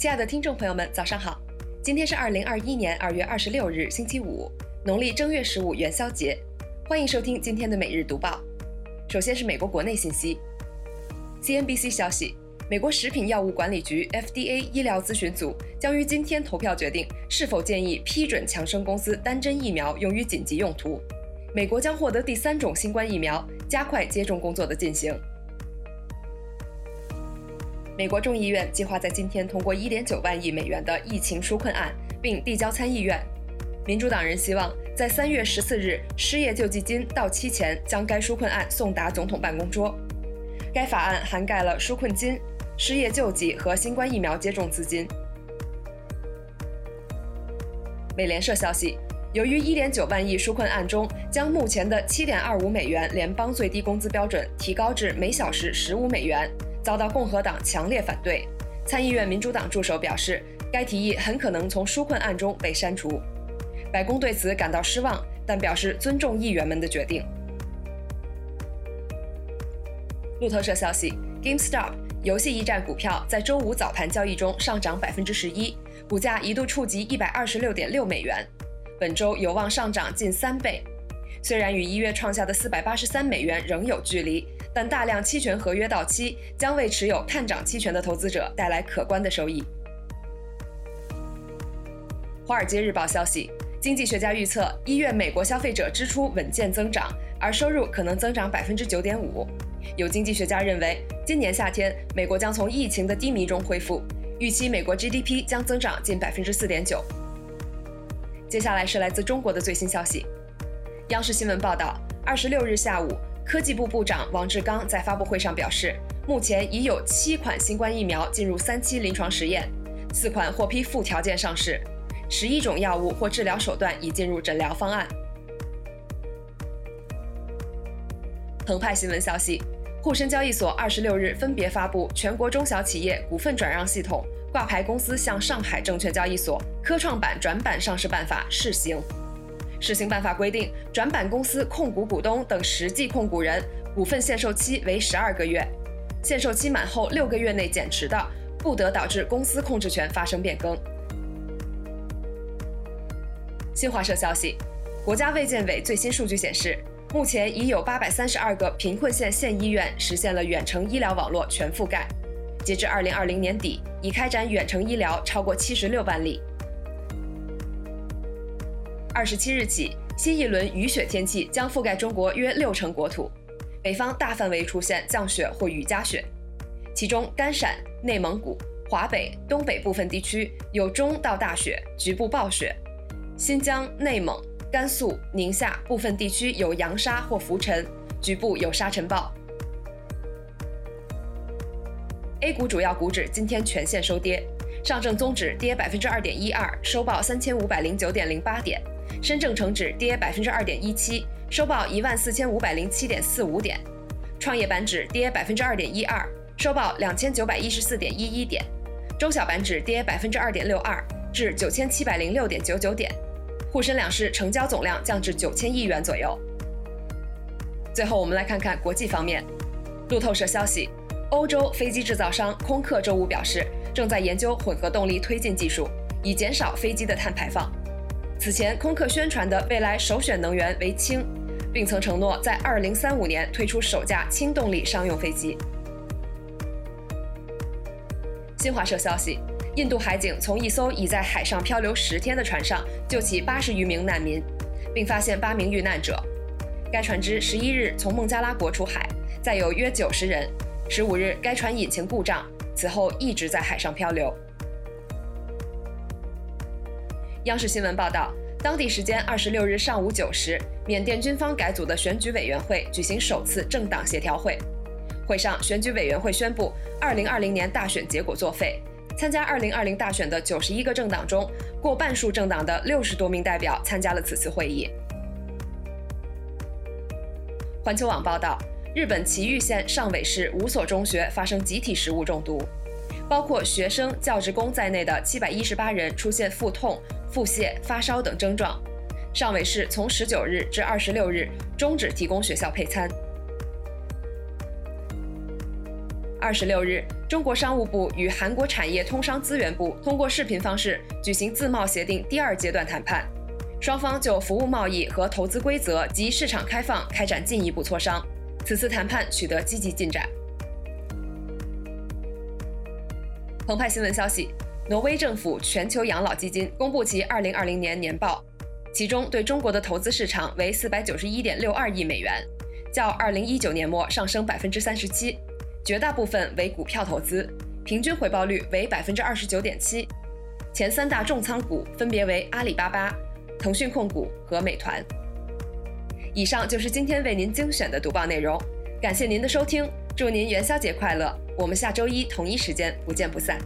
亲爱的听众朋友们，早上好！今天是二零二一年二月二十六日，星期五，农历正月十五元宵节。欢迎收听今天的每日读报。首先是美国国内信息。CNBC 消息，美国食品药物管理局 FDA 医疗咨询组将于今天投票决定是否建议批准强生公司单针疫苗用于紧急用途。美国将获得第三种新冠疫苗，加快接种工作的进行。美国众议院计划在今天通过1.9万亿美元的疫情纾困案，并递交参议院。民主党人希望在3月14日失业救济金到期前将该纾困案送达总统办公桌。该法案涵盖了纾困金、失业救济和新冠疫苗接种资金。美联社消息，由于1.9万亿纾困案中将目前的7.25美元联邦最低工资标准提高至每小时15美元。遭到共和党强烈反对，参议院民主党助手表示，该提议很可能从纾困案中被删除。白宫对此感到失望，但表示尊重议员们的决定。路透社消息，GameStop 游戏驿站股票在周五早盘交易中上涨百分之十一，股价一度触及一百二十六点六美元，本周有望上涨近三倍。虽然与一月创下的四百八十三美元仍有距离。但大量期权合约到期将为持有看涨期权的投资者带来可观的收益。华尔街日报消息，经济学家预测一月美国消费者支出稳健增长，而收入可能增长百分之九点五。有经济学家认为，今年夏天美国将从疫情的低迷中恢复，预期美国 GDP 将增长近百分之四点九。接下来是来自中国的最新消息，央视新闻报道，二十六日下午。科技部部长王志刚在发布会上表示，目前已有七款新冠疫苗进入三期临床实验，四款获批附条件上市，十一种药物或治疗手段已进入诊疗方案。澎湃新闻消息，沪深交易所二十六日分别发布《全国中小企业股份转让系统挂牌公司向上海证券交易所科创板转板上市办法（试行）。试行办法规定，转板公司控股股东等实际控股人股份限售期为十二个月，限售期满后六个月内减持的，不得导致公司控制权发生变更。新华社消息，国家卫健委最新数据显示，目前已有八百三十二个贫困县县医院实现了远程医疗网络全覆盖，截至二零二零年底，已开展远程医疗超过七十六万例。二十七日起，新一轮雨雪天气将覆盖中国约六成国土，北方大范围出现降雪或雨夹雪，其中甘陕、内蒙古、华北、东北部分地区有中到大雪，局部暴雪；新疆、内蒙、甘肃、宁夏部分地区有扬沙或浮尘，局部有沙尘暴。A 股主要股指今天全线收跌，上证综指跌百分之二点一二，收报三千五百零九点零八点。深证成指跌百分之二点一七，收报一万四千五百零七点四五点；创业板指跌百分之二点一二，收报两千九百一十四点一一点；中小板指跌百分之二点六二，至九千七百零六点九九点；沪深两市成交总量降至九千亿元左右。最后，我们来看看国际方面。路透社消息，欧洲飞机制造商空客周五表示，正在研究混合动力推进技术，以减少飞机的碳排放。此前，空客宣传的未来首选能源为氢，并曾承诺在2035年推出首架氢动力商用飞机。新华社消息，印度海警从一艘已在海上漂流十天的船上救起八十余名难民，并发现八名遇难者。该船只十一日从孟加拉国出海，载有约九十人。十五日，该船引擎故障，此后一直在海上漂流。央视新闻报道，当地时间二十六日上午九时，缅甸军方改组的选举委员会举行首次政党协调会。会上，选举委员会宣布，二零二零年大选结果作废。参加二零二零大选的九十一个政党中，过半数政党的六十多名代表参加了此次会议。环球网报道，日本崎玉县上尾市五所中学发生集体食物中毒。包括学生、教职工在内的七百一十八人出现腹痛、腹泻、发烧等症状。上尾市从十九日至二十六日终止提供学校配餐。二十六日，中国商务部与韩国产业通商资源部通过视频方式举行自贸协定第二阶段谈判，双方就服务贸易和投资规则及市场开放开展进一步磋商。此次谈判取得积极进展。澎湃新闻消息，挪威政府全球养老基金公布其2020年年报，其中对中国的投资市场为491.62亿美元，较2019年末上升37%。绝大部分为股票投资，平均回报率为百分之二十九点七。前三大重仓股分别为阿里巴巴、腾讯控股和美团。以上就是今天为您精选的读报内容，感谢您的收听，祝您元宵节快乐！我们下周一同一时间不见不散。